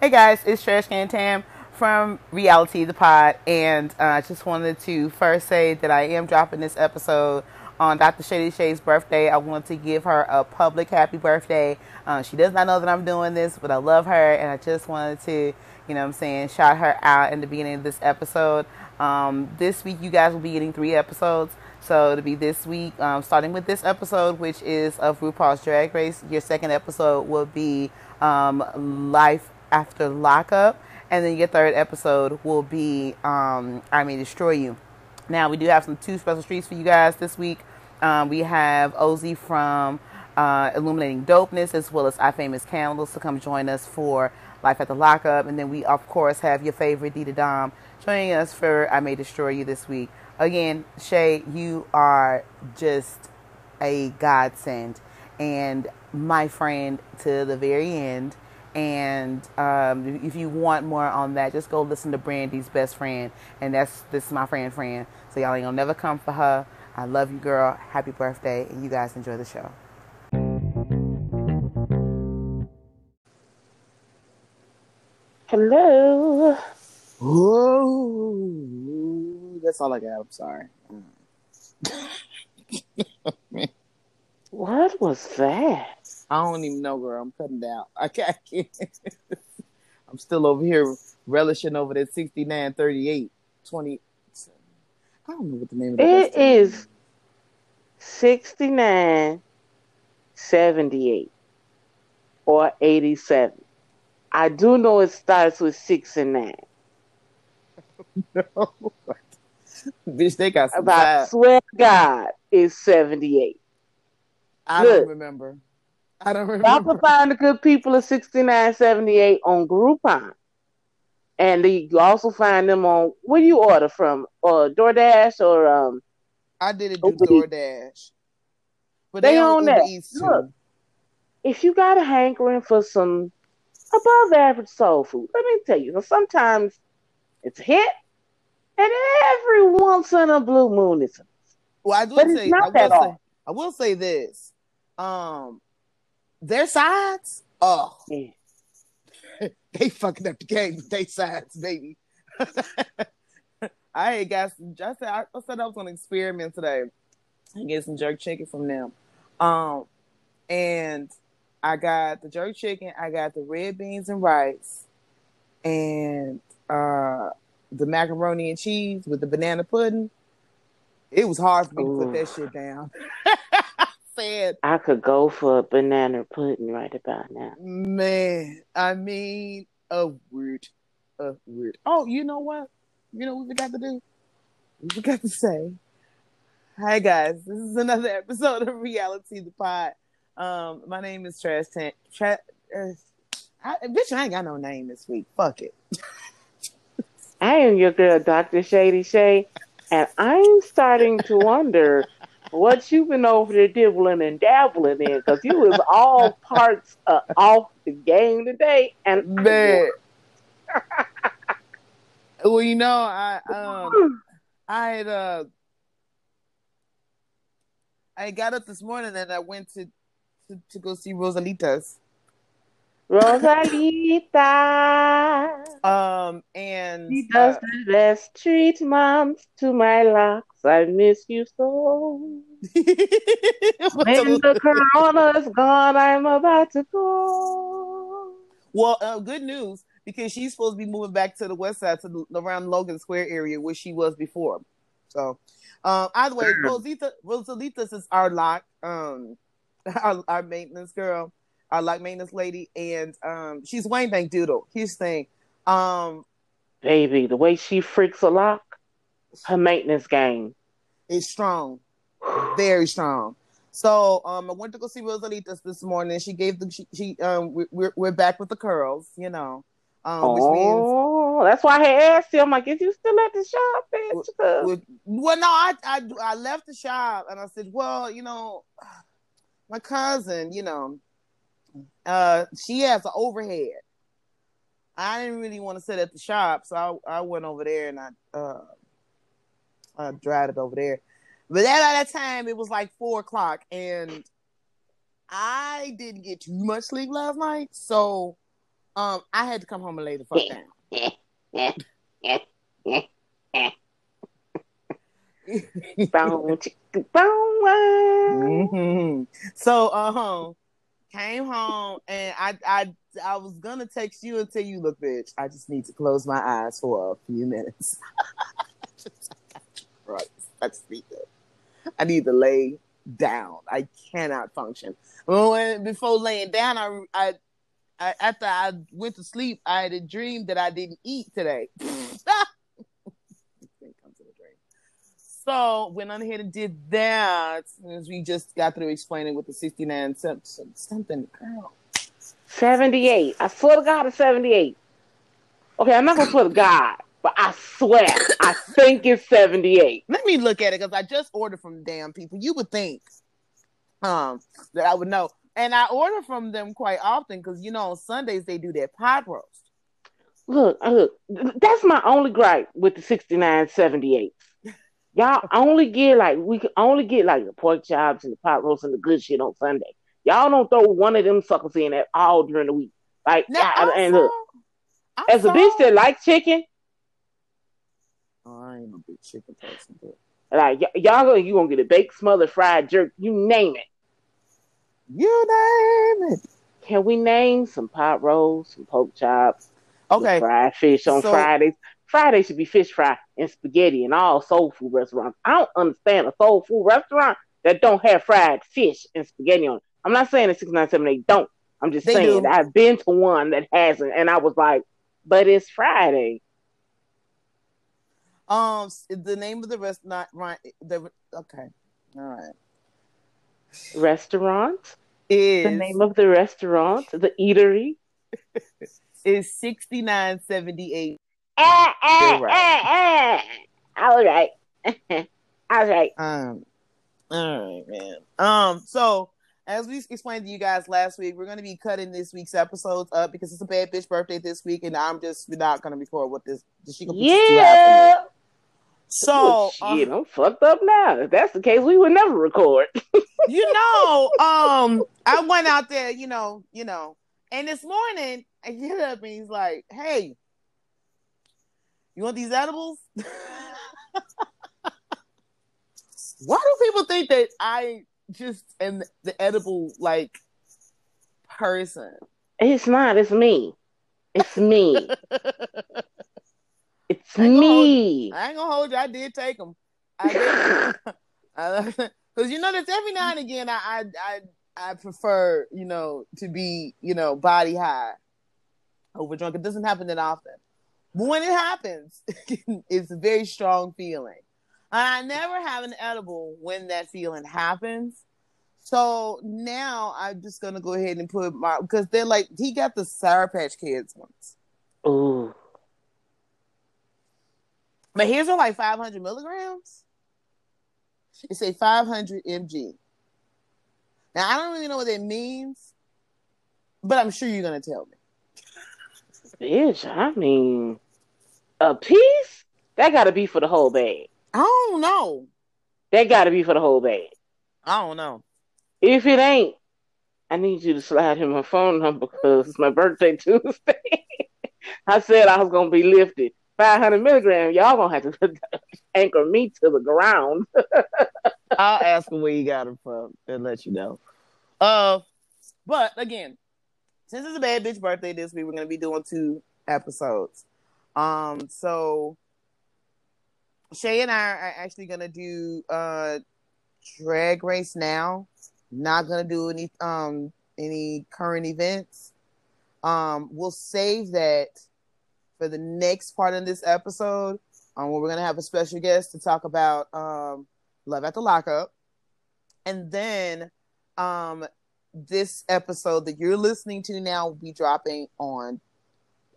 Hey guys, it's Trash Can Tam from Reality the Pod, and uh, I just wanted to first say that I am dropping this episode on Dr. Shady Shay's birthday. I want to give her a public happy birthday. Uh, she does not know that I'm doing this, but I love her, and I just wanted to, you know what I'm saying, shout her out in the beginning of this episode. Um, this week, you guys will be getting three episodes. So it'll be this week, um, starting with this episode, which is of RuPaul's Drag Race. Your second episode will be um, Life after lockup, and then your third episode will be um, I May Destroy You. Now we do have some two special treats for you guys this week. Um, we have Ozzy from uh, Illuminating Dopeness as well as I Famous Candles to come join us for Life at the Lockup, and then we of course have your favorite Dita Dom joining us for I May Destroy You this week. Again, Shay, you are just a godsend and my friend to the very end. And um, if you want more on that, just go listen to Brandy's best friend, and that's this is my friend, friend. So y'all ain't gonna never come for her. I love you, girl. Happy birthday, and you guys enjoy the show. Hello. Whoa, that's all I got. I'm sorry. What was that? I don't even know, girl. I'm cutting down. I can't. I. I'm still over here relishing over that 69, 38, 20. I don't know what the name of it is. It is 69, 78, or 87. I do know it starts with six and nine. No. Bitch, they got some swear to God, it's 78. I look. don't remember. I don't Y'all remember. can find the good people of 69, 78 on Groupon. And the- you also find them on, where you order from? Or DoorDash or, um, I did it do DoorDash. But They they, own that. Look. if you got a hankering for some above average soul food, let me tell you, sometimes it's a hit, and every once in a blue moon it's a Well, I do But say I will say. I will say this. Um their sides, oh yeah. they fucking up the game with their sides, baby. I ain't got some I said I, I said I was gonna experiment today and get some jerk chicken from them. Um and I got the jerk chicken, I got the red beans and rice and uh the macaroni and cheese with the banana pudding. It was hard for me to put that shit down. Said, I could go for a banana pudding right about now. man, I mean, a word, a word. Oh, you know what? You know what we got to do? We got to say, hi guys. This is another episode of Reality the Pod. Um, my name is Trash. Tra- uh, I, bitch, I ain't got no name this week. Fuck it. I am your girl, Dr. Shady Shay, and I'm starting to wonder what you've been over there dibbling and dabbling in because you was all parts uh, off the game today. And Man. well, you know, I um I had uh I got up this morning and I went to to, to go see Rosalita's. Rosalita. Um and She does uh, the best treatment to my locks. I miss you so. When the corona's gone, I'm about to go. well, uh, good news because she's supposed to be moving back to the west side to the, around Logan Square area where she was before. So, um, either way, Rosita Rosalita's is our lock, um, our, our maintenance girl, our lock maintenance lady, and um, she's Wayne Bank Doodle. Here's the thing, um, Baby, the way she freaks a lock, her maintenance game. is strong, very strong. So, um, I went to go see Rosalita's this morning. She gave the she, she um, we, we're we're back with the curls, you know, um, which means Oh, that's why I had asked you. I'm like, is you still at the shop, bitch? Well, well, no, I, I I left the shop and I said, well, you know, my cousin, you know, uh, she has an overhead. I didn't really want to sit at the shop, so I I went over there and I uh I dried it over there. But at that time it was like four o'clock and I didn't get too much sleep last night, so Um, I had to come home and lay the fuck down. mm-hmm. So, uh, came home and I, I, I was gonna text you and tell you, look, bitch, I just need to close my eyes for a few minutes. right, I just need to, I need to lay down. I cannot function. When, before laying down, I, I, I, after I went to sleep, I had a dream that I didn't eat today. So went on ahead and did that as we just got through explaining with the 69 something. Girl. 78. I swear to God, it's 78. Okay, I'm not going to swear to God, but I swear, I think it's 78. Let me look at it because I just ordered from damn people. You would think um, that I would know. And I order from them quite often because, you know, on Sundays they do their pot roast. Look, look, that's my only gripe with the 6978. Y'all only get like we can only get like the pork chops and the pot roast and the good shit on Sunday. Y'all don't throw one of them suckers in at all during the week. Like now, I, and look, as saw... a bitch that like chicken, oh, I ain't a big chicken person, but like y- y'all gonna you gonna get a baked smothered fried jerk, you name it. You name it. Can we name some pot rolls, some pork chops, okay, fried fish on so, Fridays? Friday should be fish fry and spaghetti and all soul food restaurants. I don't understand a soul food restaurant that don't have fried fish and spaghetti on it. I'm not saying that 6978 don't. I'm just they saying I've been to one that hasn't, and I was like, but it's Friday. Um, the name of the restaurant, right? The okay, all right. Restaurant is the name of the restaurant, the eatery is sixty nine seventy eight ah, ah, right. ah, ah. All right. All right. Um, all right, man. Um, so as we explained to you guys last week, we're going to be cutting this week's episodes up because it's a bad bitch birthday this week, and I'm just not going to record what this. She gonna yeah. So oh, shit, uh, I'm fucked up now. If that's the case, we would never record. you know, um, I went out there, you know, you know, and this morning I get up and he's like, "Hey, you want these edibles? Why do people think that I just am the edible like person? It's not. It's me. It's me. it's I me. I ain't gonna hold you. I did take them. I did. Because you know, that's every now and again. I, I I I prefer you know to be you know body high over drunk. It doesn't happen that often. When it happens, it's a very strong feeling. And I never have an edible when that feeling happens. So now I'm just gonna go ahead and put my because they're like he got the Sour Patch Kids ones. Ooh. But here's are like 500 milligrams. It's a 500 mg. Now I don't really know what that means, but I'm sure you're gonna tell me. Bitch, I mean, a piece? That got to be for the whole bag. I don't know. That got to be for the whole bag. I don't know. If it ain't, I need you to slide him my phone number because it's my birthday Tuesday. I said I was gonna be lifted 500 milligram, Y'all gonna have to anchor me to the ground. I'll ask him where you got him from and let you know. Uh, but again, since it's a bad bitch birthday this week, we're gonna be doing two episodes. Um, so Shay and I are actually gonna do uh drag race now. Not gonna do any um any current events. Um, we'll save that for the next part of this episode. Um, where we're gonna have a special guest to talk about um love at the lockup, and then um this episode that you're listening to now will be dropping on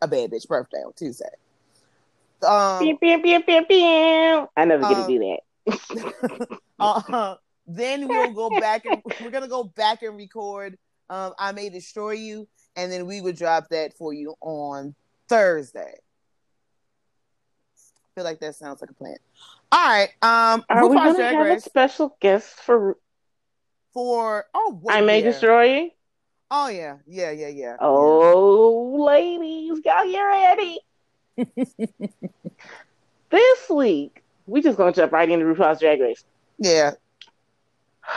a bad bitch birthday on Tuesday. Um, pew, pew, pew, I never get um, to do that. uh, then we'll go back and we're gonna go back and record. Um, I may destroy you, and then we would drop that for you on Thursday. I feel like that sounds like a plan. All right. Um, are we gonna have a special guest for for oh I may destroy you. Oh yeah, yeah, yeah, yeah. Oh, yeah. ladies, y'all get ready. this week, we just gonna jump right into RuPaul's Drag Race. Yeah.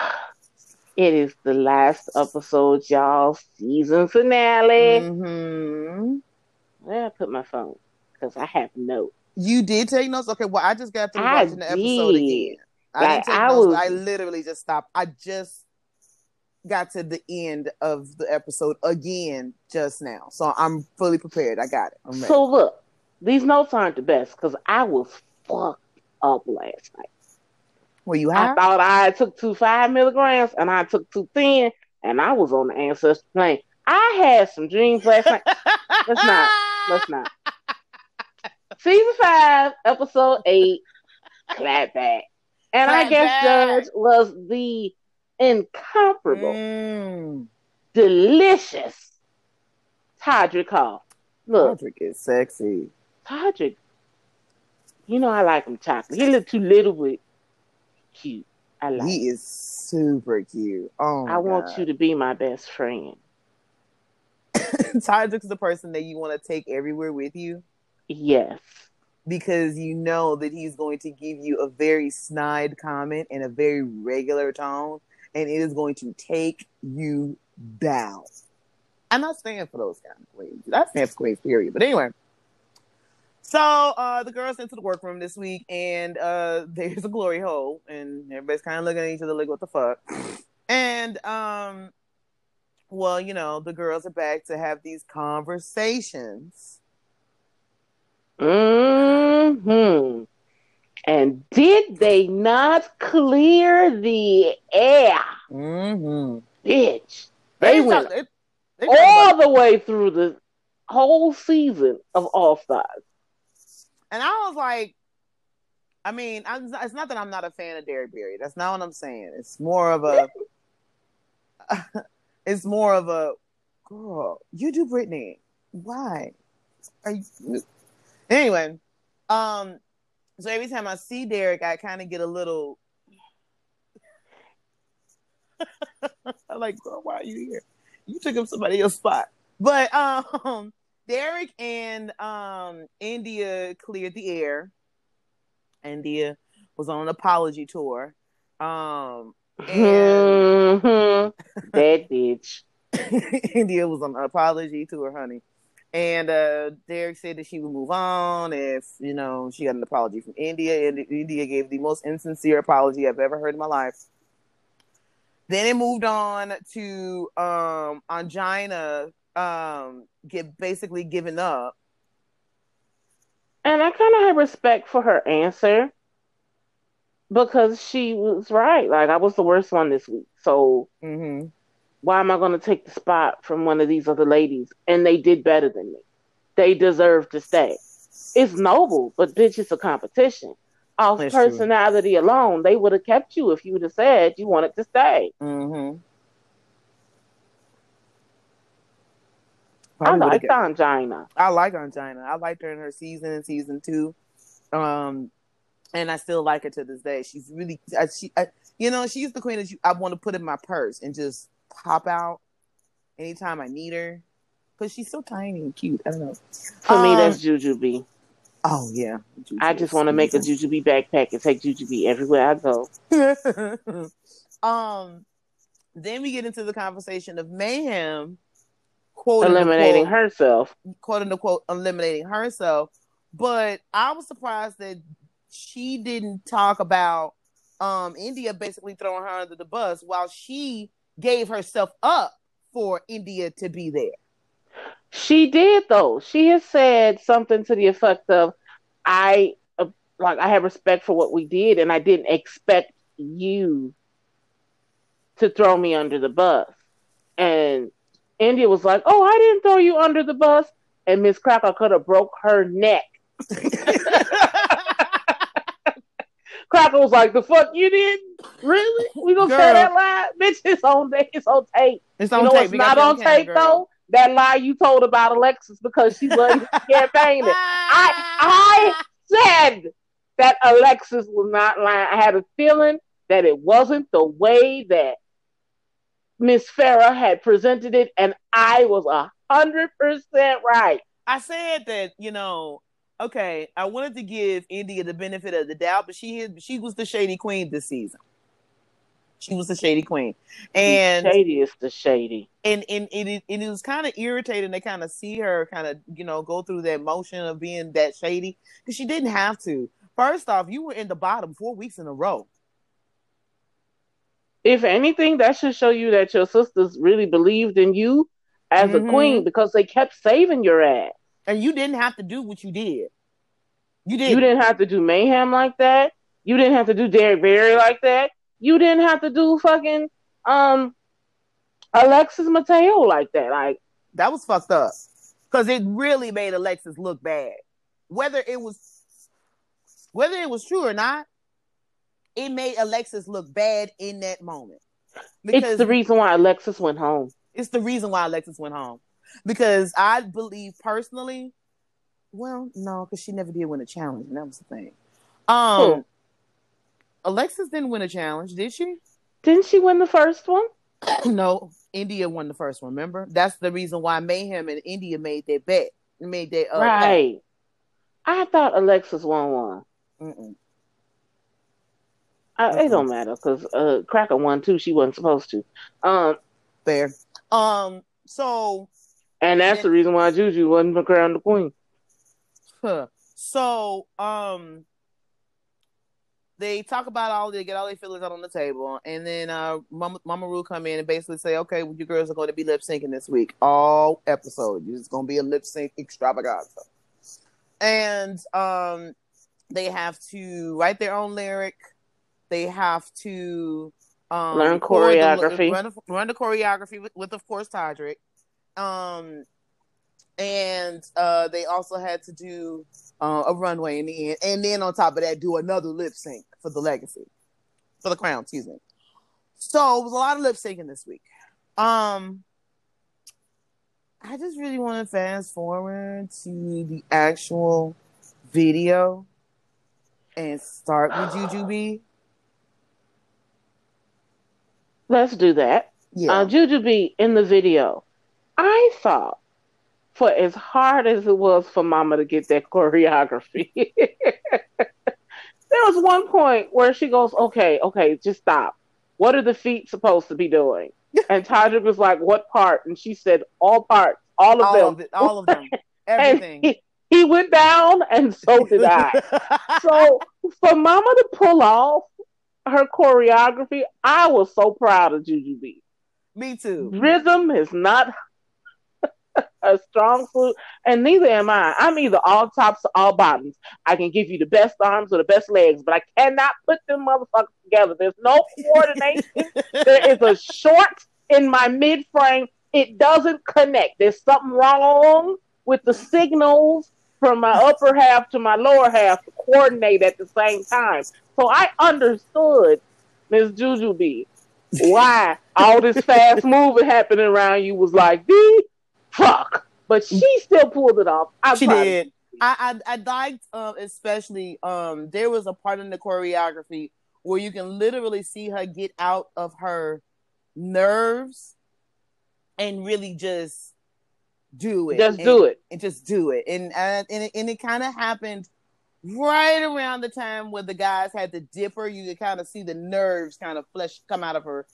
It is the last episode, y'all. Season finale. Mm-hmm. Where I put my phone? Because I have notes. You did take notes? Okay, well, I just got through I watching the episode again. I like, didn't take I notes. Was... I literally just stopped. I just got to the end of the episode again just now. So I'm fully prepared. I got it. So look, these notes aren't the best because I was fucked up last night. Were you high? I thought I took two five milligrams and I took two ten and I was on the ancestor plane. I had some dreams last night. let's not. Let's not. Season five, episode eight, clap back. And clap I guess back. Judge was the incomparable, mm. delicious Todrick Hall. Look, Todrick is sexy. Todrick, you know I like him chocolate. He look too little but cute. I like. He is super cute. Oh, I want God. you to be my best friend. Todrick's the person that you want to take everywhere with you. Yes. Because you know that he's going to give you a very snide comment in a very regular tone and it is going to take you down. I'm not standing for those kind of queens. That stands for queens, period. But anyway, so uh, the girls into the workroom this week, and uh, there's a glory hole, and everybody's kind of looking at each other like, "What the fuck?" And um, well, you know, the girls are back to have these conversations. Hmm. And did they not clear the air? Mm-hmm. Bitch. They, they went talk, they, all about- the way through the whole season of All Stars. And I was like, I mean, I'm, it's not that I'm not a fan of Derrick Barry. That's not what I'm saying. It's more of a, it's more of a, girl, you do Britney. Why? Are you? Anyway, um, so every time I see Derrick, I kind of get a little. I'm like, girl, why are you here? You took up somebody else's spot. But um, Derrick and um India cleared the air. India was on an apology tour. Um, and that bitch. India was on an apology tour, honey. And uh, Derrick said that she would move on if you know she got an apology from India, and India gave the most insincere apology I've ever heard in my life. Then it moved on to um, Ongina um, get basically giving up. And I kind of had respect for her answer because she was right. Like I was the worst one this week, so mm-hmm why am I going to take the spot from one of these other ladies? And they did better than me. They deserve to stay. It's noble, but bitch, it's a competition. Off That's personality true. alone, they would have kept you if you would have said you wanted to stay. Mm-hmm. I like Ongina. I like Ongina. I liked her in her season in season two, um, and I still like her to this day. She's really, I, she, I, you know, she's the queen that you, I want to put in my purse and just pop out anytime I need her. Cause she's so tiny and cute. I don't know. For um, me, that's Jujubee. Oh yeah, Jujubee I just want to make a Jujubee backpack and take Jujubee everywhere I go. um, then we get into the conversation of mayhem, quote eliminating unquote, herself, quote unquote, eliminating herself. But I was surprised that she didn't talk about um India basically throwing her under the bus while she gave herself up for India to be there. She did though. She has said something to the effect of, "I uh, like I have respect for what we did, and I didn't expect you to throw me under the bus." And India was like, "Oh, I didn't throw you under the bus," and Miss Cracker could have broke her neck. Cracker was like, "The fuck you did? Really? We gonna girl. say that lie, bitch? It's on it's on tape. It's on you know tape. It's not on tape though. That lie you told about Alexis because she wasn't campaigning. I I said that Alexis was not lying. I had a feeling that it wasn't the way that Miss Ferrah had presented it, and I was a hundred percent right. I said that you know, okay, I wanted to give India the benefit of the doubt, but she is, she was the shady queen this season. She was the shady queen, and the shadiest the shady. And and, and it, it was kind of irritating to kind of see her kind of you know go through that motion of being that shady because she didn't have to. First off, you were in the bottom four weeks in a row. If anything, that should show you that your sisters really believed in you as mm-hmm. a queen because they kept saving your ass. And you didn't have to do what you did. You didn't. You didn't have to do mayhem like that. You didn't have to do Derrick Barry like that. You didn't have to do fucking um Alexis Mateo like that. Like that was fucked up. Cause it really made Alexis look bad. Whether it was whether it was true or not, it made Alexis look bad in that moment. Because it's the reason why Alexis went home. It's the reason why Alexis went home. Because I believe personally, well, no, because she never did win a challenge, and that was the thing. Um, Alexis didn't win a challenge, did she? Didn't she win the first one? no, India won the first one. Remember, that's the reason why Mayhem and India made their bet. Made their uh, right. I thought Alexis won one. Mm-mm. I, it don't matter because uh, Cracker won too. She wasn't supposed to. Um, fair. Um, so, and that's the reason why Juju wasn't crowned the queen. Huh. So, um, they talk about all they get all their feelings out on the table, and then uh, Mama, Mama Ru come in and basically say, "Okay, well, you girls are going to be lip syncing this week, all episode. It's going to be a lip sync extravaganza." And um, they have to write their own lyric. They have to um, learn choreography, the, run, run, the choreography with, with of course, Todrick. Um, and uh, they also had to do uh, a runway in the end, and then on top of that, do another lip sync for the legacy, for the crown. Excuse me. So it was a lot of lip syncing this week. Um, I just really want to fast forward to the actual video and start with Jujubee. Let's do that. Yeah. Uh, Jujubee in the video. I thought for as hard as it was for Mama to get that choreography, there was one point where she goes, "Okay, okay, just stop. What are the feet supposed to be doing?" And Todrick was like, "What part?" And she said, "All parts, all of all them, of it, all of them, everything." he, he went down, and so did I. so for Mama to pull off her choreography, I was so proud of Jujubee. Me too. Rhythm is not a strong suit, and neither am I. I'm either all tops or all bottoms. I can give you the best arms or the best legs, but I cannot put them motherfuckers together. There's no coordination. there is a short in my mid frame. It doesn't connect. There's something wrong with the signals from my upper half to my lower half to coordinate at the same time. So I understood Miss Jujubee why all this fast moving happening around you was like, the fuck. But she still pulled it off. I she did. I, I, I liked uh, especially um there was a part in the choreography where you can literally see her get out of her nerves and really just do it. Just and, do it. And just do it. And uh, and it, and it kind of happened right around the time where the guys had the dipper. You could kind of see the nerves kind of flesh come out of her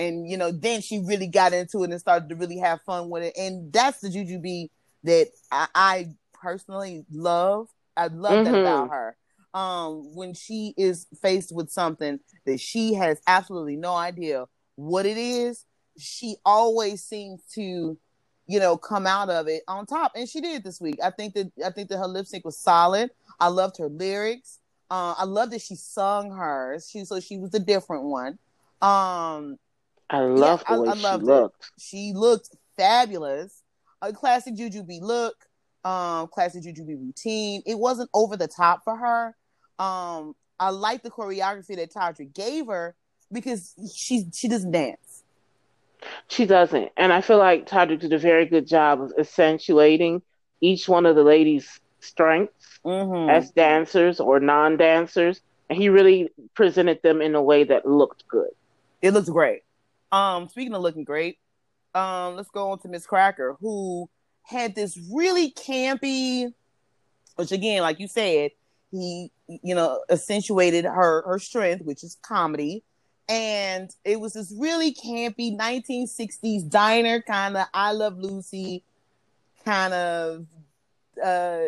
and you know then she really got into it and started to really have fun with it. And that's the jujubee that i, I personally love. I love mm-hmm. that about her. Um when she is faced with something that she has absolutely no idea what it is she always seems to you know come out of it on top. And she did this week. I think that i think that her lip sync was solid. I loved her lyrics. Uh, i love that she sung hers. She so she was a different one. Um I love yeah, the way I, I she looked. It. She looked fabulous. A classic Jujubee look, um, classic Jujubee routine. It wasn't over the top for her. Um, I like the choreography that Todrick gave her because she she doesn't dance. She doesn't, and I feel like Todrick did a very good job of accentuating each one of the ladies' strengths mm-hmm. as dancers or non-dancers, and he really presented them in a way that looked good. It looked great Um, speaking of looking great, um, let's go on to Miss Cracker, who had this really campy, which again, like you said, he you know accentuated her her strength, which is comedy, and it was this really campy 1960s diner kind of I Love Lucy kind of. Uh,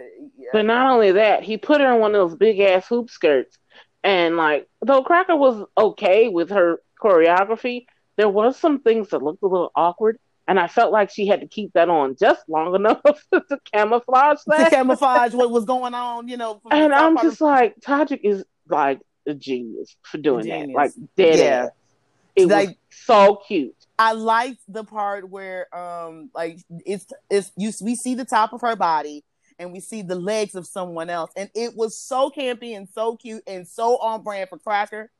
But not only that, he put her in one of those big ass hoop skirts, and like though Cracker was okay with her choreography, there was some things that looked a little awkward, and I felt like she had to keep that on just long enough to camouflage that. to camouflage what was going on, you know. and I'm part of- just like, Tajik is like a genius for doing that, like dead Yeah. ass. It Like- was so cute. I liked the part where um like it's it's you we see the top of her body and we see the legs of someone else and it was so campy and so cute and so on brand for Cracker.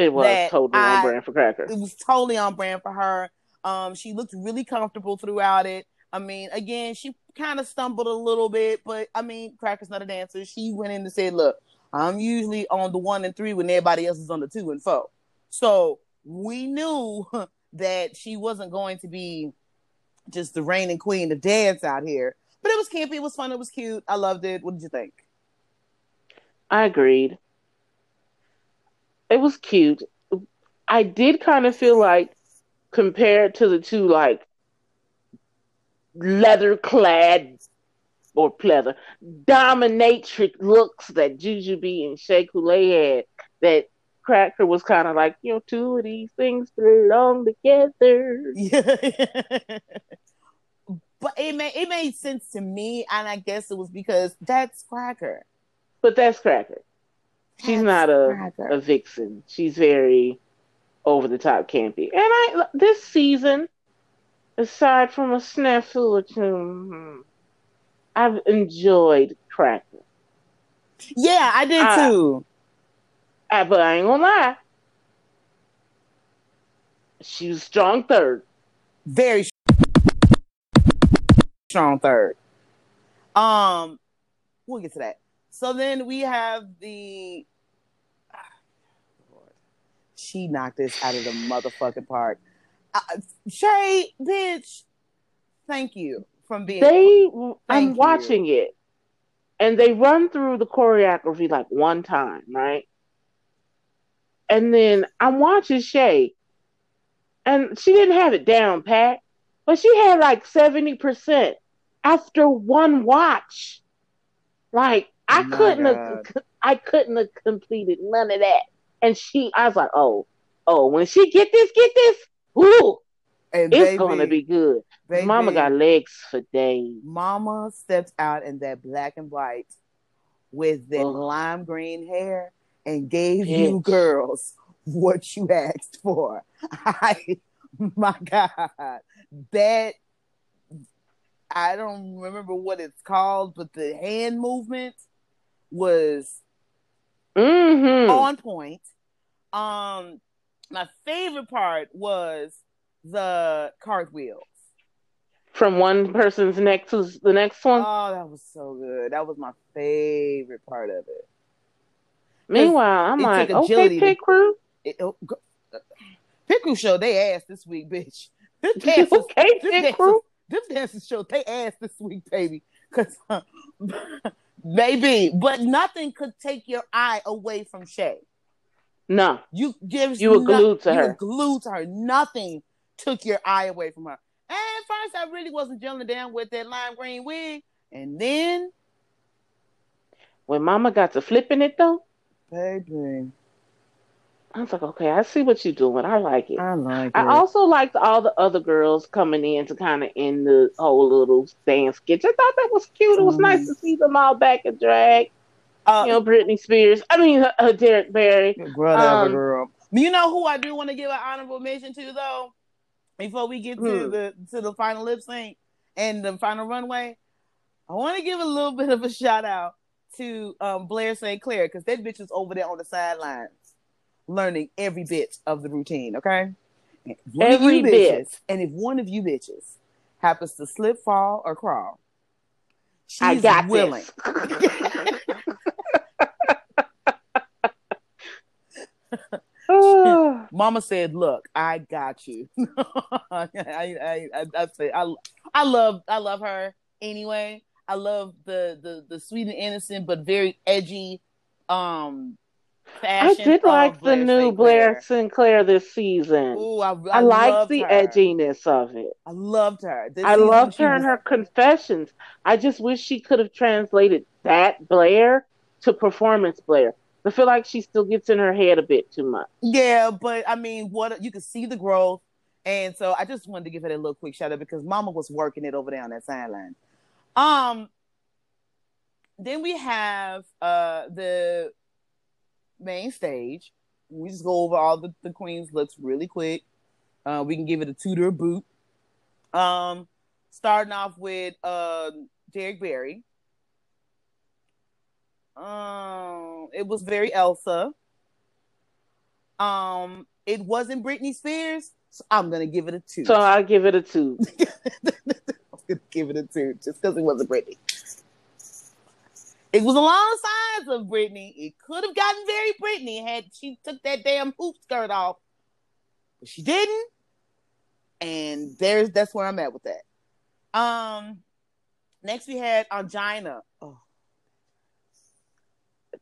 It was totally I- on brand for Cracker. It was totally on brand for her. Um she looked really comfortable throughout it. I mean, again, she kind of stumbled a little bit, but I mean, Cracker's not a dancer. She went in and said, "Look, I'm usually on the one and three when everybody else is on the two and four. So we knew that she wasn't going to be just the reigning queen of dance out here. But it was campy, it was fun, it was cute. I loved it. What did you think? I agreed. It was cute. I did kind of feel like, compared to the two like leather clad or pleather dominatrix looks that Jujubee and Shea Coulee had, that Cracker was kind of like, you know, two of these things belong together. Yeah. but it made it made sense to me, and I guess it was because that's Cracker. But that's Cracker. She's not a Cracker. a vixen. She's very over the top campy. And I this season, aside from a snafu or two, hmm, I've enjoyed Cracker. Yeah, I did Uh, too. I, but I ain't gonna lie. She was strong third. Very strong third. Um, we'll get to that. So then we have the. She knocked this out of the motherfucking park. Uh, Shay, bitch, thank you from being. They, I'm you. watching it, and they run through the choreography like one time, right? And then I'm watching Shay, and she didn't have it down pat, but she had like seventy percent after one watch. Like I My couldn't God. have, I couldn't have completed none of that. And she, I was like, oh, oh, when she get this, get this, ooh, and it's baby, gonna be good. baby, Mama got legs for days. Mama stepped out in that black and white with that Ugh. lime green hair and gave you girls what you asked for. I, my God, that I don't remember what it's called, but the hand movement was Mm-hmm. on point. Um, my favorite part was the cartwheels. from one person's neck to the next one. Oh, that was so good. That was my favorite part of it. Meanwhile, I'm it like, okay, pit crew. it oh, uh, Pickle show they ass this week, bitch. This dancers, okay, pit crew. this dancers show they ass this week, baby. Cause baby, but nothing could take your eye away from Shay. No, You gives You were glued to you her. were glued to her. Nothing took your eye away from her. And at first, I really wasn't gelling down with that lime green wig, and then, when Mama got to flipping it though, baby, I was like, okay, I see what you're doing. I like it. I like I also liked all the other girls coming in to kind of end the whole little dance sketch. I thought that was cute. It was Mhm. nice to see them all back in drag. Uh, You know, Britney Spears. I mean, uh, uh, Derrick Barry. Girl, Um, girl. You know who I do want to give an honorable mention to though? Before we get to Hmm. the to the final lip sync and the final runway, I want to give a little bit of a shout out to um, Blair St. Clair because that bitch is over there on the sidelines learning every bit of the routine. Okay, And if one of Every you bit. bitches, and if one of you bitches happens to slip, fall, or crawl, she's I got willing. Mama said, "Look, I got you." I, I, I, I, say, I, I love, I love her anyway. I love the the the sweet and innocent, but very edgy. Um, I did like the new Blair St. Clair this season. Ooh, I, I, I liked the her. edginess of it. I loved her. This I loved her was... and her confessions. I just wish she could have translated that Blair to performance Blair. I feel like she still gets in her head a bit too much. Yeah, but I mean, what you can see the growth, and so I just wanted to give her a little quick shout out because Mama was working it over there on that sideline. Um, then we have uh the main stage. We just go over all the, the queens looks really quick. Uh, we can give it a toot or boot. Um, starting off with uh Derrick Barry. Um, it was very Elsa. Um, it wasn't Britney Spears, so I'm gonna give it a two. So I'll give it a two. I'm gonna give it a two just because it wasn't Britney. It was along the sides of Britney. It could have gotten very Britney had she took that damn hoop skirt off, but she didn't. And there's that's where I'm at with that. Um, next we had Ongina. Oh,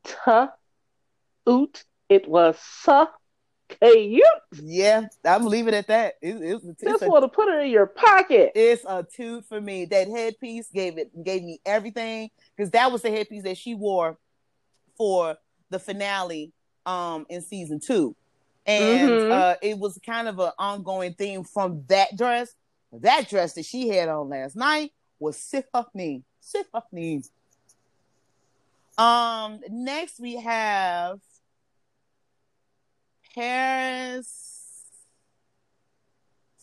tuh, oot. It was suck. Cute. Yeah, I'm leaving it at that. It, it, it's Just want to put it in your pocket. It's a toot for me. That headpiece gave it gave me everything because that was the headpiece that she wore for the finale um in season two, and mm-hmm. uh, it was kind of an ongoing theme from that dress. That dress that she had on last night was Sifafni. Sifafni. Um, next we have Paris,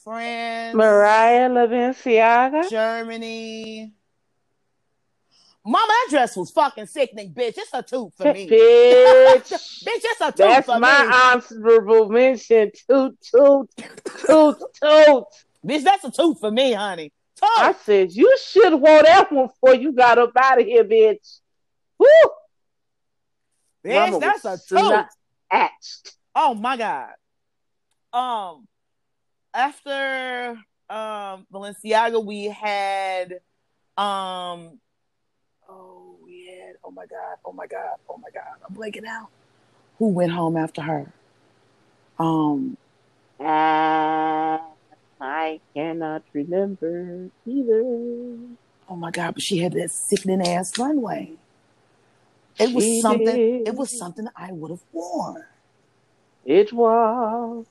France, Mariah Balenciaga, Germany. Mama, that dress was fucking sickening, bitch. It's a toot for me. Bitch. bitch, it's a toot That's for my me. honorable mention. Toot, toot, toot, toot. Bitch, that's a toot for me, honey. Toot. I said, you should have wore that one before you got up out of here, bitch. Woo! Bitch, Mama that's a toot. Etched. Oh my god. Um after um Balenciaga we had um oh we had oh my god, oh my god, oh my god, I'm blanking out. Who went home after her? Um uh, I cannot remember either. Oh my god, but she had that sickening ass runway. It was she something did. it was something I would have worn. It was.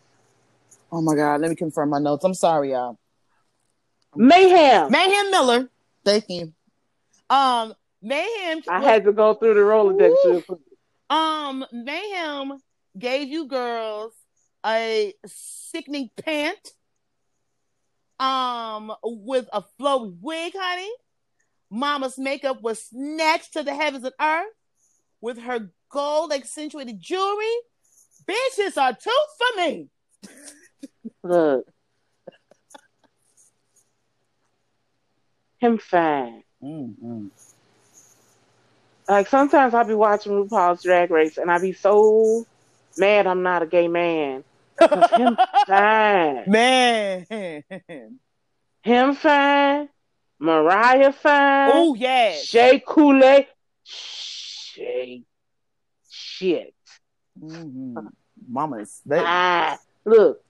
Oh my God, let me confirm my notes. I'm sorry, y'all. Mayhem. Mayhem Miller. Thank you. Um, Mayhem. I had to go through the Rolodex. Um, Mayhem gave you girls a sickening pant. Um, with a flowy wig, honey. Mama's makeup was snatched to the heavens and earth with her gold accentuated jewelry Bitches are too for me. Look. Him fine. Mm-hmm. Like sometimes I'll be watching RuPaul's Drag Race and I be so mad I'm not a gay man. him fine. Man. Him fine. Mariah fine. Oh yeah. Shea Coulee. Shay. Shit. Mm-hmm. Mamas, they... ah, look,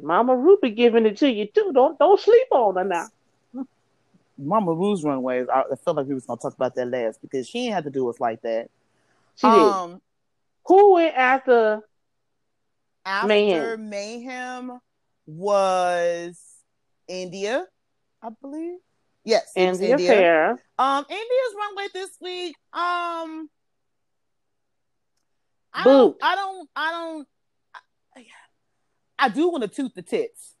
Mama Ruby giving it to you too. Don't don't sleep on her now. Mama Ru's runways. I, I felt like we was gonna talk about that last because she didn't have to do us like that. She um, did. Who went after? After Mayhem? Mayhem was India, I believe. Yes, India, India. Fair. Um, India's runway this week. Um, I don't, I don't, I don't, I, I do want to toot the tits.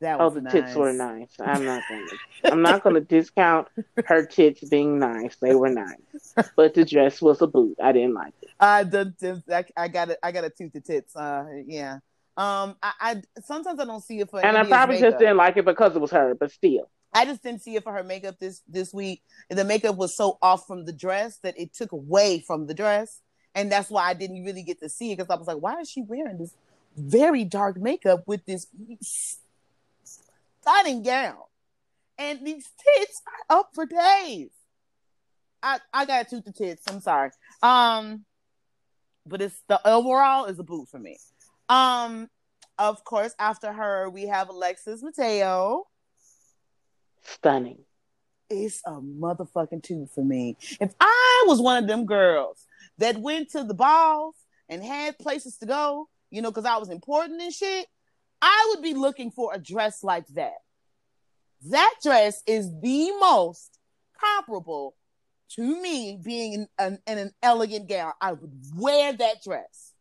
That oh, the nice. tits were nice. I'm not gonna. I'm not gonna discount her tits being nice. They were nice, but the dress was a boot. I didn't like it. Uh, the, the I, I got it. I got to toot the tits. Uh, yeah. Um, I, I sometimes I don't see it for. And I probably makeup. just didn't like it because it was her, but still. I just didn't see it for her makeup this this week. The makeup was so off from the dress that it took away from the dress and that's why I didn't really get to see it because I was like, why is she wearing this very dark makeup with this stunning gown. And these tits are up for days. I, I got to the tits. I'm sorry. Um, but it's the overall is a boot for me. Um, of course, after her, we have Alexis Mateo. Stunning. It's a motherfucking two for me. If I was one of them girls that went to the balls and had places to go, you know, because I was important and shit, I would be looking for a dress like that. That dress is the most comparable to me being in an, in an elegant gown. I would wear that dress.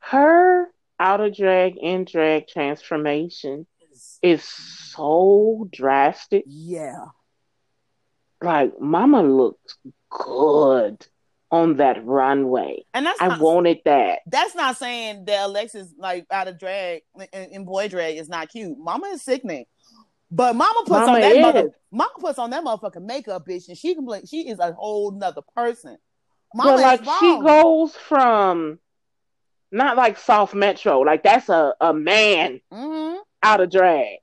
Her out of drag and drag transformation is so drastic. Yeah. Like Mama looked good on that runway. And that's I not, wanted that. That's not saying that Alexis like out of drag in, boy drag is not cute. Mama is sickening. But Mama puts Mama on that mother, Mama puts on that motherfucking makeup, bitch, and she can play. She is a whole nother person. Mama but like she goes from not like soft metro, like that's a a man mm-hmm. out of drag.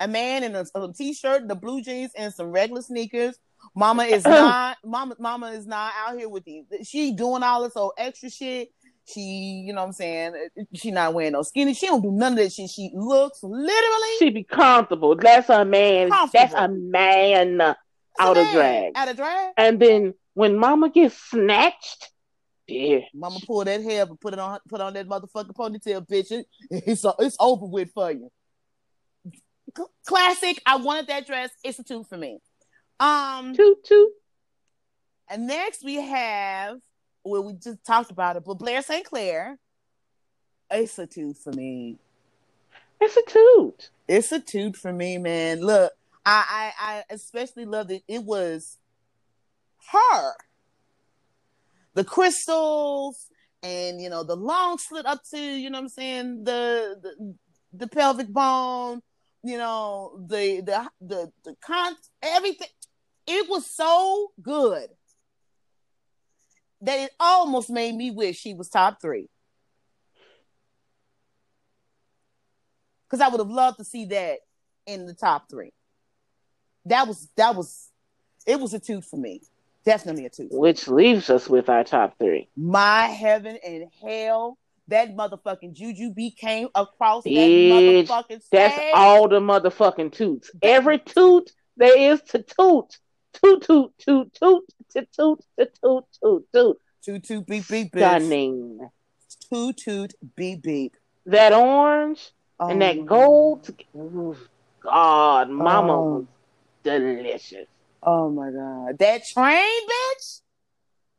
A man in a, a t-shirt, the blue jeans, and some regular sneakers. Mama is um, not. Mama, Mama is not out here with the. She doing all this old extra shit. She, you know what I'm saying? She not wearing no skinny. She don't do none of that shit. She looks literally. She be comfortable. That's a man. That's a man out a man. of drag. Out of drag. And then when Mama gets snatched, yeah. Mama pull that hair and put it on put on that motherfucking ponytail, bitch. It, it's it's over with for you. Classic. I wanted that dress. It's a two for me. Um two two. And next we have well, we just talked about it, but Blair St. Clair, it's a toot for me. It's a toot. It's a toot for me, man. Look, I I, I especially love it. It was her. The crystals and you know the long slit up to you know what I'm saying the the, the pelvic bone, you know the the the the con everything. It was so good that it almost made me wish she was top three. Because I would have loved to see that in the top three. That was that was it was a two for me. Definitely a two. Which leaves us with our top three. My heaven and hell. That motherfucking Jujubee came across Bitch, that motherfucking stage. That's all the motherfucking toots. Every toot there is to toot. Toot toot toot toot toot toot toot toot toot. Toot toot beep beep. Bitch. Stunning. Toot toot beep beep. That orange oh. and that oh. gold. God, Mama oh. was delicious. Oh my god, that train, bitch.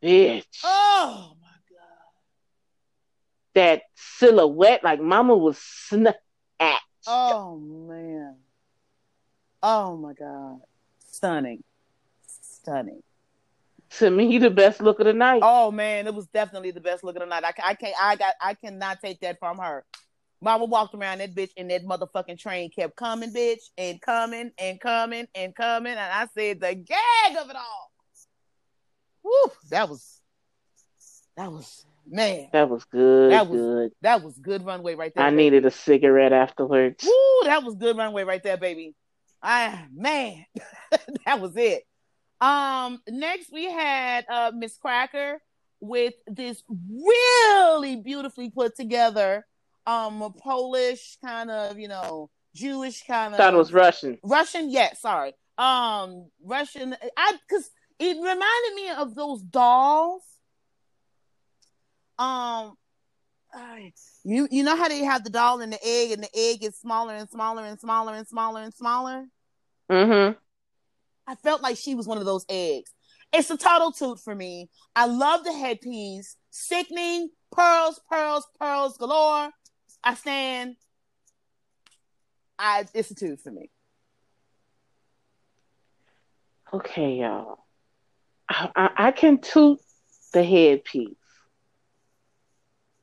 Bitch. Oh my god. That silhouette, like Mama was snatched. Oh man. Oh my god. Stunning stunning. To me, the best look of the night. Oh man, it was definitely the best look of the night. I, I can't, I got, I cannot take that from her. Mama walked around that bitch, and that motherfucking train kept coming, bitch, and coming and coming and coming, and I said the gag of it all. Woo, that was, that was man. That was good. That was good. That was good runway right there. I baby. needed a cigarette afterwards. Woo, that was good runway right there, baby. I man, that was it. Um, next we had uh Miss Cracker with this really beautifully put together um Polish kind of, you know, Jewish kind of thought it was Russian. Russian, yeah, sorry. Um Russian I cause it reminded me of those dolls. Um you you know how they have the doll and the egg and the egg is smaller and smaller and smaller and smaller and smaller? Mm-hmm. I felt like she was one of those eggs. It's a total toot for me. I love the headpiece. Sickening. Pearls, pearls, pearls galore. I stand. I it's a toot for me. Okay, y'all. I, I, I can toot the headpiece.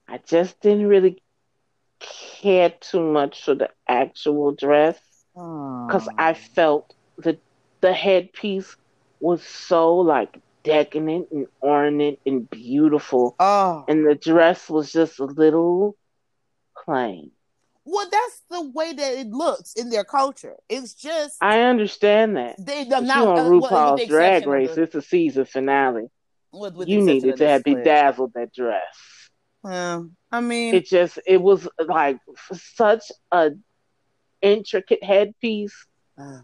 I just didn't really care too much for the actual dress because I felt the the headpiece was so like decadent and ornate and beautiful. Oh, And the dress was just a little plain. well, that's the way that it looks in their culture. It's just I understand that. they But now you on uh, well, RuPaul's the Drag Race, the- it's a season finale. with- with You needed to have bedazzled that dress. Well, I mean, It just, it was like such a intricate headpiece.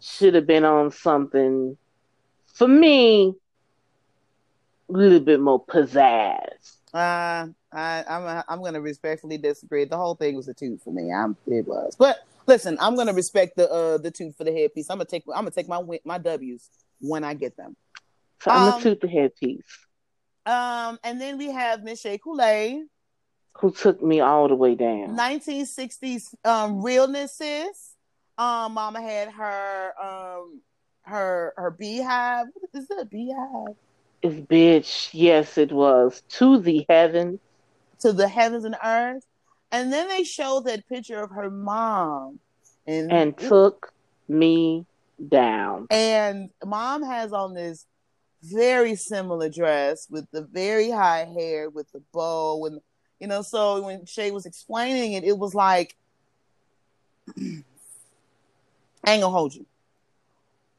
Should have been on something, for me, a little bit more pizzazz. Uh, I, I'm I'm gonna respectfully disagree. The whole thing was a two for me. I'm it was, but listen, I'm gonna respect the uh the two for the headpiece. I'm gonna take I'm gonna take my my W's when I get them. So I'm Um, gonna toot the headpiece. Um, and then we have Miss Shea Coulee, Who took me all the way down? 1960s um realness sis. Um, Mama had her um her her beehive. Is it? A beehive It's bitch. Yes, it was. To the heavens. to the heavens and earth. And then they showed that picture of her mom, and and took me down. And mom has on this very similar dress with the very high hair with the bow and you know, so when Shay was explaining it, it was like I ain't gonna hold you.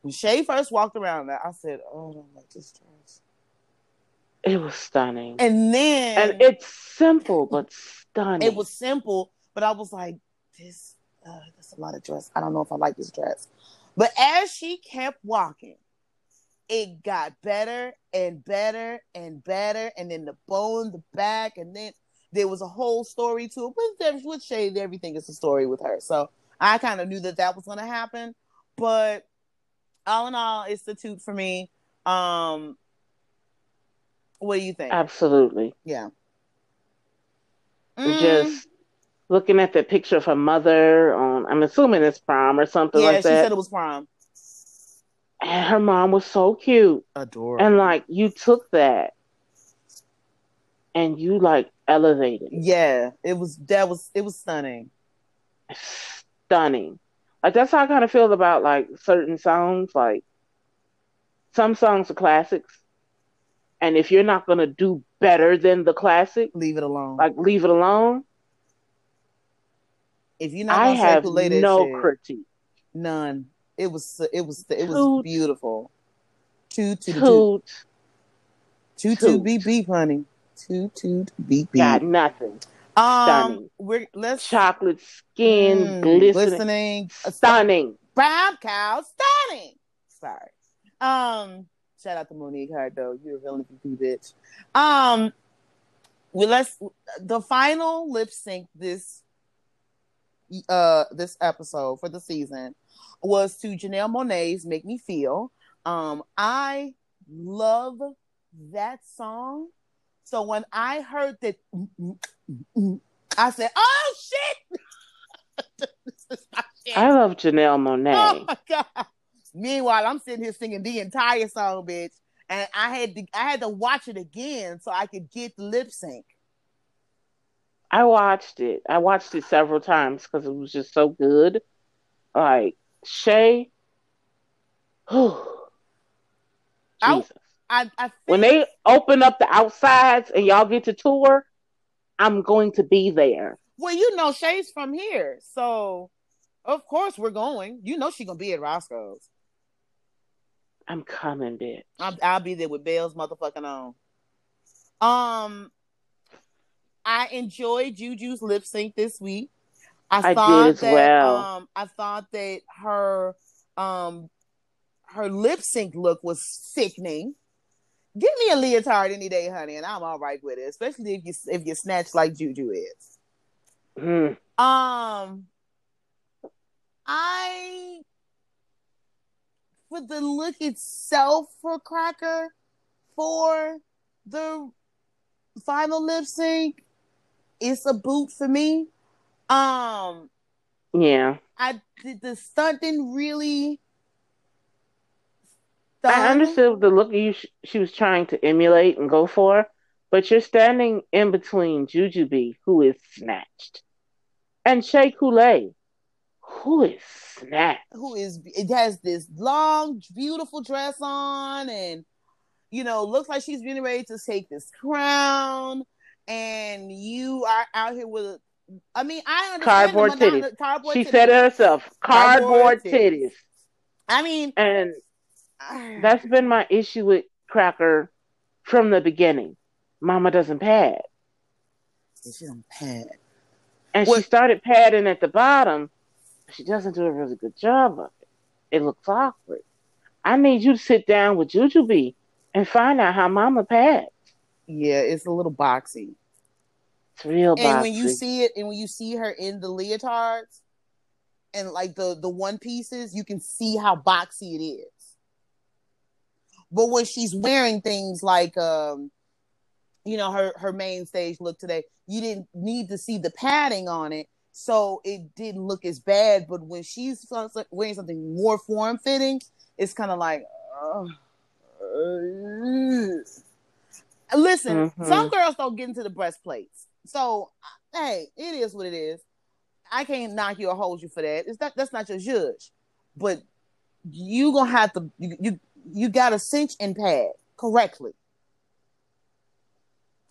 When Shay first walked around that, I said, Oh, I don't like this dress. It was stunning. And then And it's simple but stunning. it was simple, but I was like, this uh, that's a lot of dress. I don't know if I like this dress. But as she kept walking, it got better and better and better. And then the bow in the back, and then there was a whole story to it. With, with Shade, everything is a story with her. So I kind of knew that that was going to happen. But all in all, it's the toot for me. Um, what do you think? Absolutely. yeah. Mm, Just looking at the picture of her mother on I'm assuming it's prom or something yeah, like that. Yeah, she said it was prom. and her mom was so cute. Adorable. And like you took that and you like elevated. Yeah, it was that was it was stunning. Stunning. Like that's how I kind of feel about like certain songs. Like some songs are classics. And if you're not gonna do better than the classic, Leave it alone. like leave it alone. if you're not I have no shit, critique. none. It was it was it was Toot. beautiful. Toot toot Toot toot toot. toot beep beep, honey. Toot toot beep beep. got nothing. Um, we're let's Chocolate skin, Mm, glistening, glistening, uh, stunning. brown cow, stunning. Sorry. Um, shout out to Monique Heart though. You're a villain you bitch. Um, we let's the final lip sync this uh this episode for the season was to Janelle Monae's "Make Me Feel." Um, I love that song. So when I heard that, mm, mm, mm, I said, "Oh shit!" this is my shit. I love Janelle Monae. Oh my god! Meanwhile, I'm sitting here singing the entire song, bitch, and I had to I had to watch it again so I could get the lip sync. I watched it. I watched it several times because it was just so good. Like Shay, I-. I I think, When they open up the outsides and y'all get to tour, I'm going to be there. well, you know, Shay's from here, so of course we're going. You know, she gonna be at Roscoe's. I'm coming, bitch. I'll, I'll be there with Bell's motherfucking on. Um, I enjoyed Juju's lip sync this week. I, I did thought as that well. um I thought that her um her lip sync look was sickening. Give me a leotard any day, honey, and I'm all right with it. Especially if you if you snatch like Juju is. Mm. Um, I for the look itself for Cracker for the final lip sync, it's a boot for me. Um, Yeah. I did the stunt didn't really. I understood the look you sh- she was trying to emulate and go for, but you're standing in between Jujubee, who is snatched, and Shea Coulee, who is snatched. who is it has this long beautiful dress on and you know, looks like she's getting ready to take this crown, and you are out here with. I mean, I understand Cardboard Madonna- titties. Cardboard She titties. said it herself. Cardboard Cardboard titties. I mean, And that's been my issue with Cracker from the beginning. Mama doesn't pad. she don't pad. And What- she started padding at the bottom. but She doesn't do a really good job of it. It looks awkward. I need you to sit down with Jujubee and find out how Mama pads. Yeah, it's a little boxy. It's real boxy. and when you see it and when you see her in the leotards and like the the one pieces you can see how boxy it is but when she's wearing things like um you know her her main stage look today you didn't need to see the padding on it. So it didn't look as bad. But when she's wearing something more form fitting it's kind of like uh, uh, listen Mhm. some girls don't get into the breastplates. So hey it is what it is. I can't knock you or hold you for that. It's not that's not your judge. But you gonna have to you you, you gotta cinch and pad correctly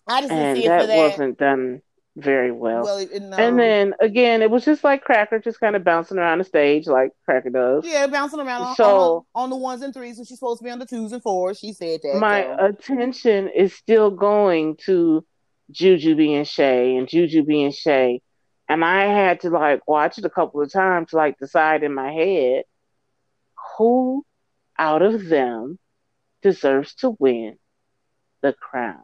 i just and see it for that that wasn't done very well. well no. and then again, it was just like Cracker, just kind of bouncing around the stage like Cracker does. yeah bouncing around on, So- on, on the ones and threes when she's supposed to be on the twos and fours she said that My so. attention is still going to Juju being Shay and Juju being Shay. And I had to like watch it a couple of times to like decide in my head who out of them deserves to win the crown.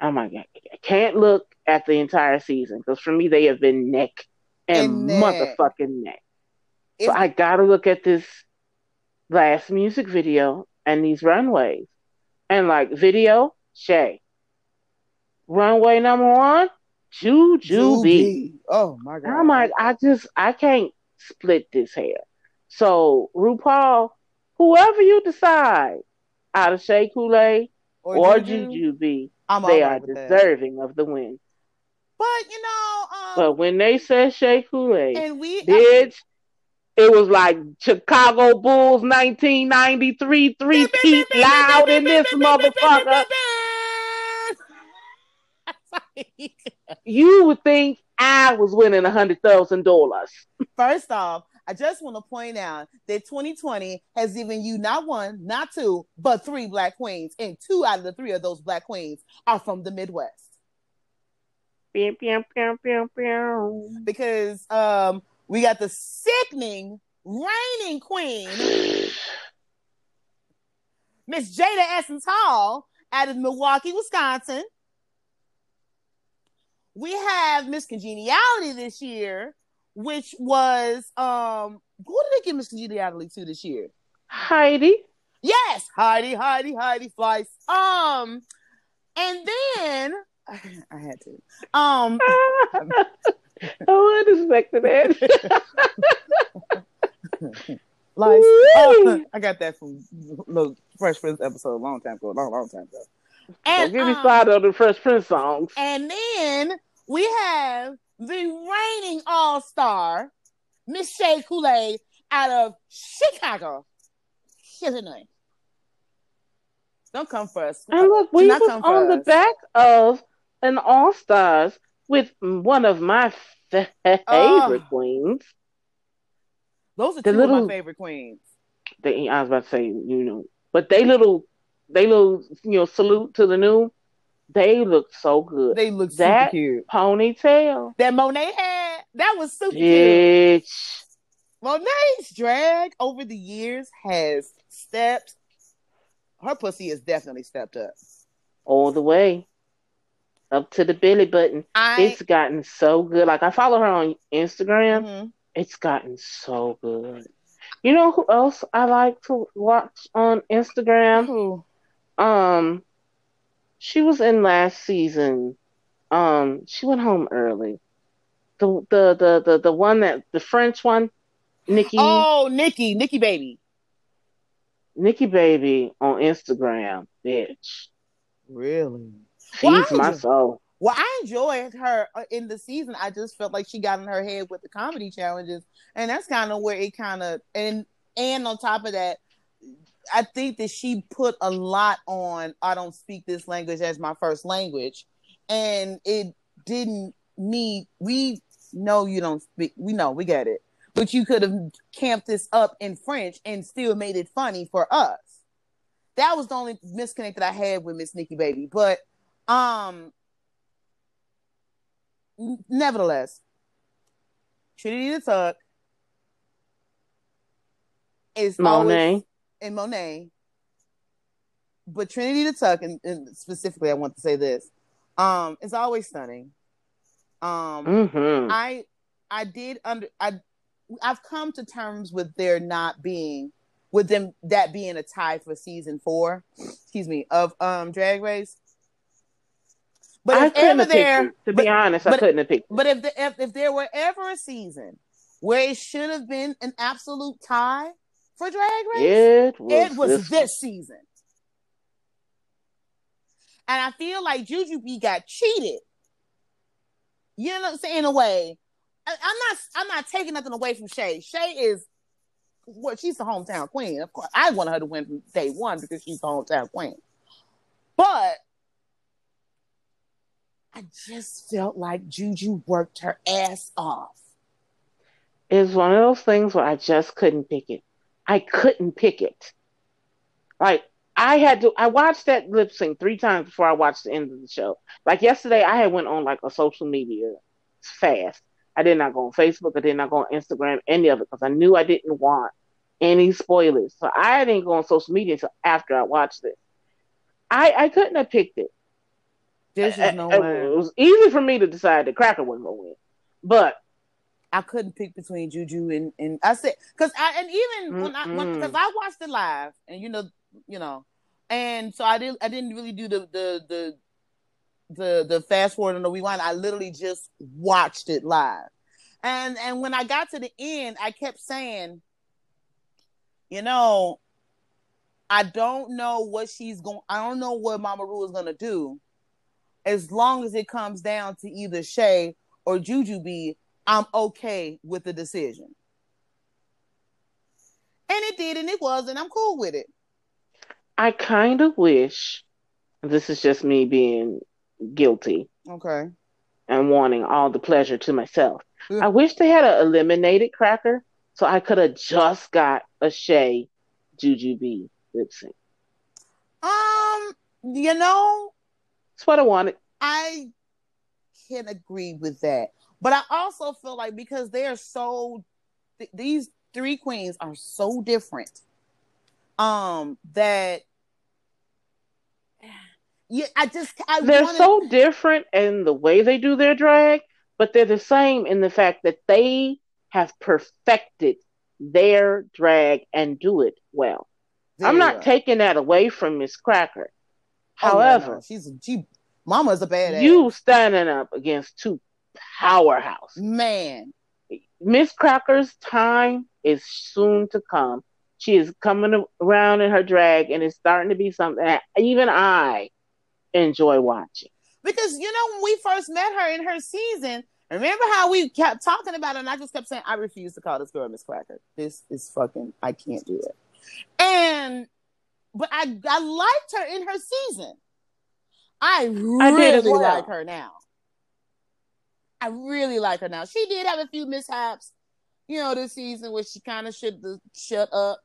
Oh my god. I can't look at the entire season because for me they have been neck and, And neck. motherfucking neck. So I gotta look at this last music video and these runways. And like video, Shay. Runway number one, Jujubee. Oh my god I'm like, I just I can't split this hair. So RuPaul, whoever you decide out of Shea Coulee or, Jujubee, they are right with that. deserving of the win. but you know um, But when they said Shea Coulee, and we bitch. It was like Chicago Bulls 1993 three peat loud in this motherfucker. You would think I was winning a hundred thousand dollars. First off, I just want to point out that 2020 has given you not one, not two, but three black queens, and two out of the three of those black queens are from the Midwest. Because um, we got the sickening reigning queen, Miss Jaida Essence Hall, out of Milwaukee, Wisconsin. We have Miss Congeniality this year, which was um, who did they give Miss Congeniality to this year? Heidi. Yes, Heidi, Heidi, Heidi Fleiss. Um, and then I had to. Um, I wasn't expecting that. Woo! Oh, I got that from the Fresh Prince episode a long time ago, a long, long time ago. And give me um, started on the Fresh Prince songs. And then we have the reigning all star, Miss Shea Coulee out of Chicago, Illinois. Don't come for us. And look, we come on the us. back of an All Stars with one of my fa- favorite Oh. queens. Those are the two of my favorite queens. They, I was about to say, you know, but they little, they little, you know, salute to the new. They look so good. They look super That- cute. Ponytail, That Monet had, that was super cute. bitch. Monet's drag over the years has stepped. Her pussy has definitely stepped up. all the way up to the belly button. I It's gotten so good. Like I follow her on Instagram. Mhm. It's gotten so good. You know who else I like to watch on Instagram? Who? Um, she was in last season. Um, she went home early. The the the the, the one that the French one, Nikki Oh, Nikki, Nikki baby. Nikki Baby on Instagram, bitch. Really? Feeds Why? my soul. Well, I enjoyed her uh, in the season. I just felt like she got in her head with the comedy challenges, and that's kind of where it kind of and and on top of that, I think that she put a lot on I don't speak this language as my first language and it didn't mean we know you don't speak we know we get it but you could have camped this up in French and still made it funny for us. That was the only misconnect that I had with Miss Nikki Baby. But um nevertheless, Trinity the Tuck is Monet always, and Monet. But Trinity the Tuck, and, and, specifically, I want to say this: um, it's always stunning. Um, mm-hmm. I I did under I I've come to terms with there not being with them that being a tie for season four, excuse me, of um Drag Race. But I if ever there, to be honest, but, I couldn't have picked. But if, the, if if there were ever a season where it should have been an absolute tie for Drag Race, it was, it was this, this season. And I feel like Jujubee got cheated. You know what I'm saying? In a way, I, am not. I'm not taking nothing away from Shay. Shay is well, she's the hometown queen. Of course, I wanted her to win from day one because she's the hometown queen. But I just felt like Juju worked her ass off. It's one of those things where I just couldn't pick it. I couldn't pick it. Like I had to. I watched that lip sync three times before I watched the end of the show. Like yesterday, I had went on like a social media fast. I did not go on Facebook. I did not go on Instagram, any of it, because I knew I didn't want any spoilers. So I didn't go on social media until after I watched it. I I couldn't have picked it. This is no way. It was easy for me to decide that Cracker wasn't gonna win, but I couldn't pick between Juju and and I said because I and even when I because I watched it live and you know you know and so I didn't I didn't really do the the the the the fast forward and the rewind. I literally just watched it live, and and when I got to the end, I kept saying, you know, I don't know what she's going. I don't know what Mama Ru is gonna do. As long as it comes down to either Shay or Jujubee, I'm okay with the decision. And it did, and it was, and I'm cool with it. I kind of wish this is just me being guilty. Okay. And wanting all the pleasure to myself. I wish they had an eliminated cracker so I could have just got a Shea Jujubee lip sync. Um, you know, that's what I wanted. I can agree with that, but I also feel like because they are so, th- these three queens are so different, um, that yeah, I just I they're wanted... so different in the way they do their drag, but they're the same in the fact that they have perfected their drag and do it well. There I'm not taking that away from Miss Cracker. Oh, However, no, no. she's she Mama's a badass. You standing up against two powerhouse. Man. Miss Cracker's time is soon to come. She is coming around in her drag and it's starting to be something that even I enjoy watching. Because you know when we first met her in her season, remember how we kept talking about it, and I just kept saying, I refuse to call this girl Miss Cracker. This is fucking I can't do it. And but I I liked her in her season. I really well. like her now. I really like her now. She did have a few mishaps, you know, this season where she kind of should shut up.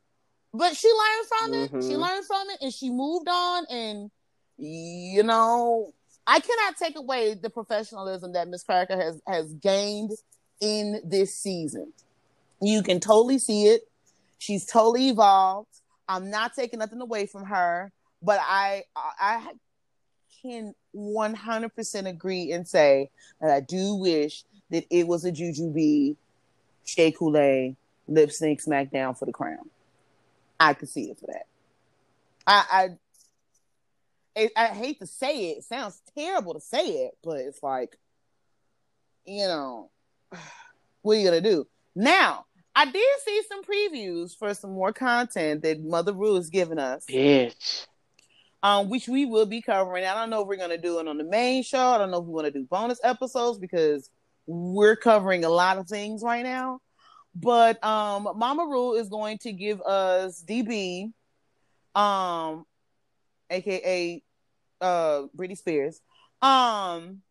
But she learned from it. Mm-hmm. She learned from it and she moved on and you know, I cannot take away the professionalism that Miss Cracker has has gained in this season. You can totally see it. She's totally evolved. I'm not taking nothing away from her, but I I can 100% agree and say that I do wish that it was a Jujubee Shea Coulee lip sync SmackDown for the crown. I could see it for that. I, I I hate to say it. It sounds terrible to say it, but it's like, you know, what are you gonna do? Now, I did see some previews for some more content that Mother Ru has given us. Bitch. Um, which we will be covering. I don't know if we're gonna do it on the main show. I don't know if we want to do bonus episodes because we're covering a lot of things right now. But um, Mama Rule is going to give us DB um, aka uh Britney Spears. Um,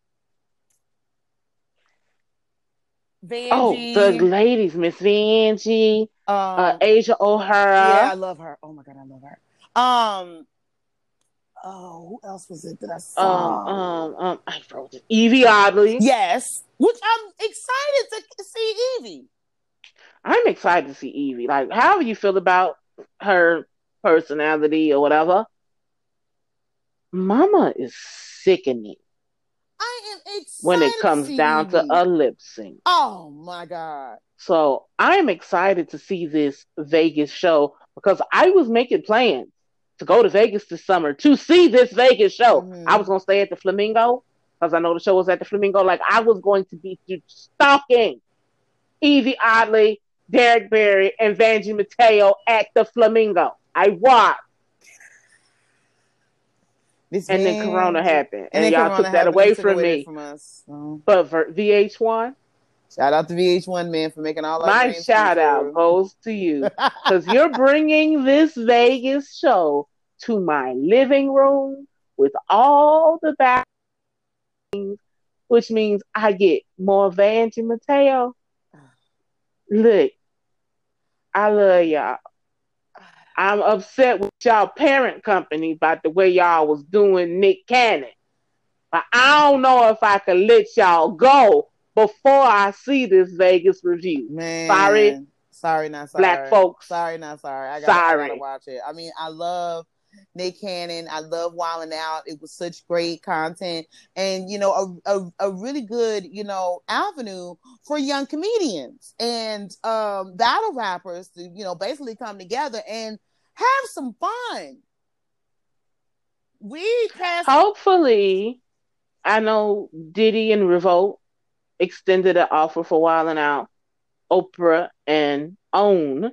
Vanjie, Oh, the ladies, Miss Vanjie, um, uh, Asia O'Hara. yeah, I love her. Oh my god, I love her. Um, oh, who else was it that I saw? Um, um, um, I wrote it. Evie Oddly. yes, which I'm excited to see Evie. I'm excited to see Evie. Like, however you feel about her personality or whatever, Mama is sickening I am excited when it comes down to a lip sync. Oh my god. So I'm excited to see this Vegas show because I was making plans to go to Vegas this summer to see this Vegas show. Mhm. I was to stay at the Flamingo because I know the show was at the Flamingo. Like I was going to be stalking Evie Oddly, Derrick Barry, and Vanjie Mateo at the Flamingo. I was. This And then Corona happened. And, then y'all Corona took that happened away from me. From us. So, But for VH1, shout out to VH1 man for making all our my shout out true. goes to you. because you're bringing this Vegas show to my living room with all the back, which means I get more Vanjie Mateo. Look, I love y'all. I'm upset with y'all parent company about the way y'all was doing Nick Cannon. But I don't know if I could let y'all go before I see this Vegas review. Man, Sorry. sorry, not sorry. Black folks. Sorry, not sorry. I gotta, I gotta watch it. I mean, I love Nick Cannon. I love Wildin' Out. It was such great content, and you know, a, a, a really good you know avenue for young comedians and um, battle rappers to you know basically come together and have some fun. We. Hopefully, I know Diddy and Revolt extended an offer for Wild 'N Out. Oprah and OWN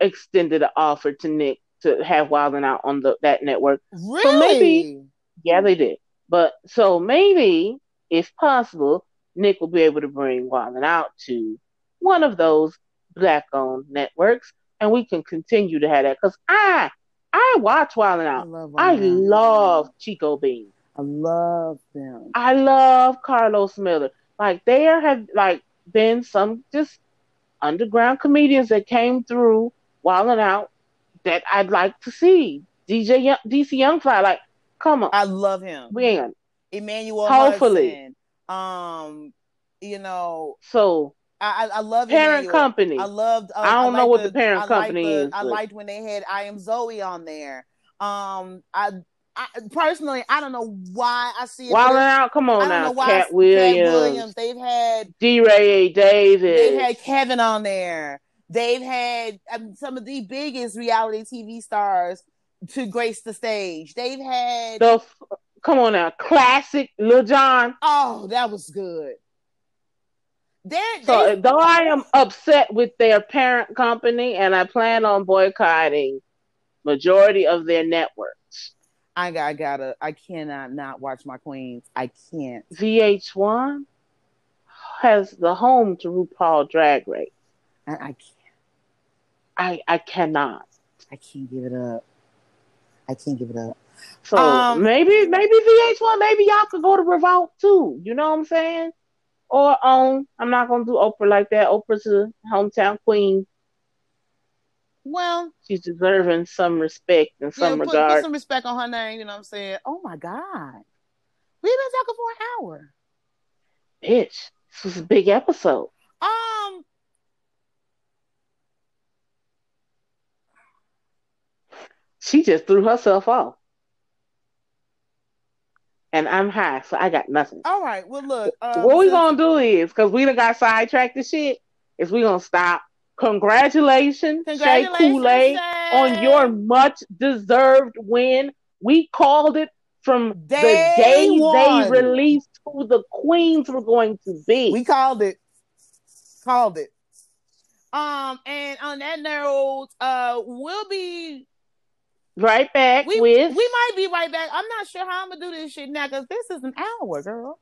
extended an offer to Nick to have Wild 'N Out on the that network. really? maybe- Yeah, they did. But so maybe, if possible, Nick will be able to bring Wild 'N Out to one of those black-owned networks, and we can continue to have that. Because I, I watch Wild and I Out. love. I love Chico Bean. I love them. I love Carlos Miller. Like there have like been some just underground comedians that came through Wild 'N Out that I'd like to see. DJ Young, DC Youngfly, like, come on, I love him. we ain't. Emmanuel Hopefully. Hudson. Um, you know, So I I, I love parent Emmanuel. company. I loved. Uh, I don't know what the parent I company the- is, I liked when they had I am Zoe on there. Um, I, I personally I don't know why I see it. Wild Out, come on now. know why Katt Williams, Williams. They've had DeRay Davis. they've had Kevin on there. They've had um, some of the biggest reality TV stars to grace the stage. They've had the f- come on now, classic Lil Jon. oh that was good. They're, So they though I am upset with their parent company, and I plan on boycotting majority of their networks, I I gotta, I cannot not watch my queens. I can't. VH1 has the home to RuPaul Drag Race. I, I can't. I I cannot. I can't give it up. I can't give it up. So Um, maybe maybe VH1, maybe y'all could go to Revolt too. You know what I'm saying? Or on. I'm not gonna do Oprah like that. Oprah's a hometown queen. Well, She's deserving some respect yeah, some put, put regard. some respect on her name. You know what I'm saying? Oh my god, we've been talking for an hour. Bitch, this was a big episode. Um, She just threw herself off. And I'm high, so I got nothing. all right. Well, look. Um, what we since- gonna do is, because we done got sidetracked and shit, is we gonna stop. Congratulations, Shay Congratulations, Kool-Aid, Shay. on your much deserved win. We called it from Day the day one. they released who the queens were going to be. We called it. Called it. Um, and on that note, uh, we'll be right back we with we might be right back. I'm not sure how I'm gonna do this shit now because this is an hour, girl.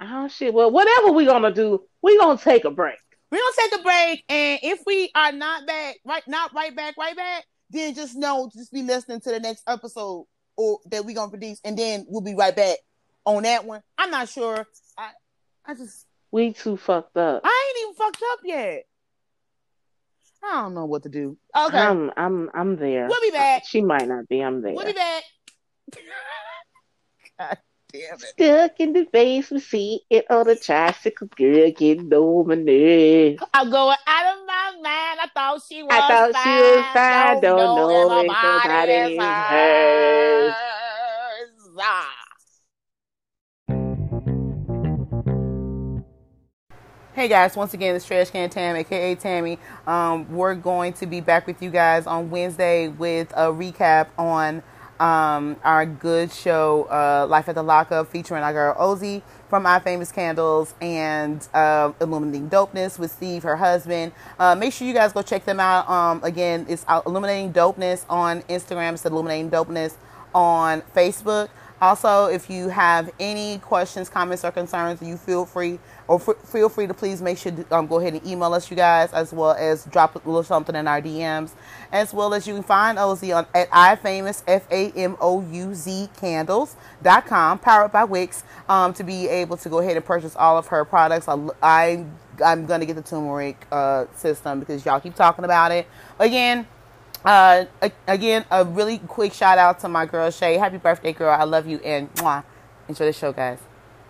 oh shit. Well, whatever we gonna do, we gonna take a break. We're gonna take a break, and if we are not back, right, not right back, right back, then just know, just be listening to the next episode or that we're gonna produce, and then we'll be right back on that one. I'm not sure. I, I just we too fucked up. I ain't even fucked up yet. I don't know what to do. Okay, I'm I'm I'm there. we'll be back. She might not be. I'm there. We'll be back. God damn it. Stuck in the basement seat on a tricycle, girl getting on my. I'm going out of my mind. I thought she was I thought fine. she was fine. Don't, know, if if nobody nobody is is hers. hers. Ah. Hey guys, once again, it's Trash Can Tam, aka Tammy. Um, we're going to be back with you guys on Wednesday with a recap on um, our good show, uh, Life at the Lockup, featuring our girl Ozzy from I Famous Candles and uh, Illuminating Dopeness with Steve, her husband. Uh, make sure you guys go check them out. Um, again, it's Illuminating Dopeness on Instagram, it's Illuminating Dopeness on Facebook. Also, if you have any questions, comments, or concerns, you feel free or f- feel free to please make sure to um, go ahead and email us, you guys, as well as drop a little something in our DMs, as well as you can find Ozzy on at iFamous F A M O U Z Candles.com, powered by Wix, um, to be able to go ahead and purchase all of her products. I, I I'm gonna get the turmeric uh, system because y'all keep talking about it again. Uh, again, a really quick shout out to my girl Shay. Happy birthday, girl! I love you and mwah. Enjoy the show, guys.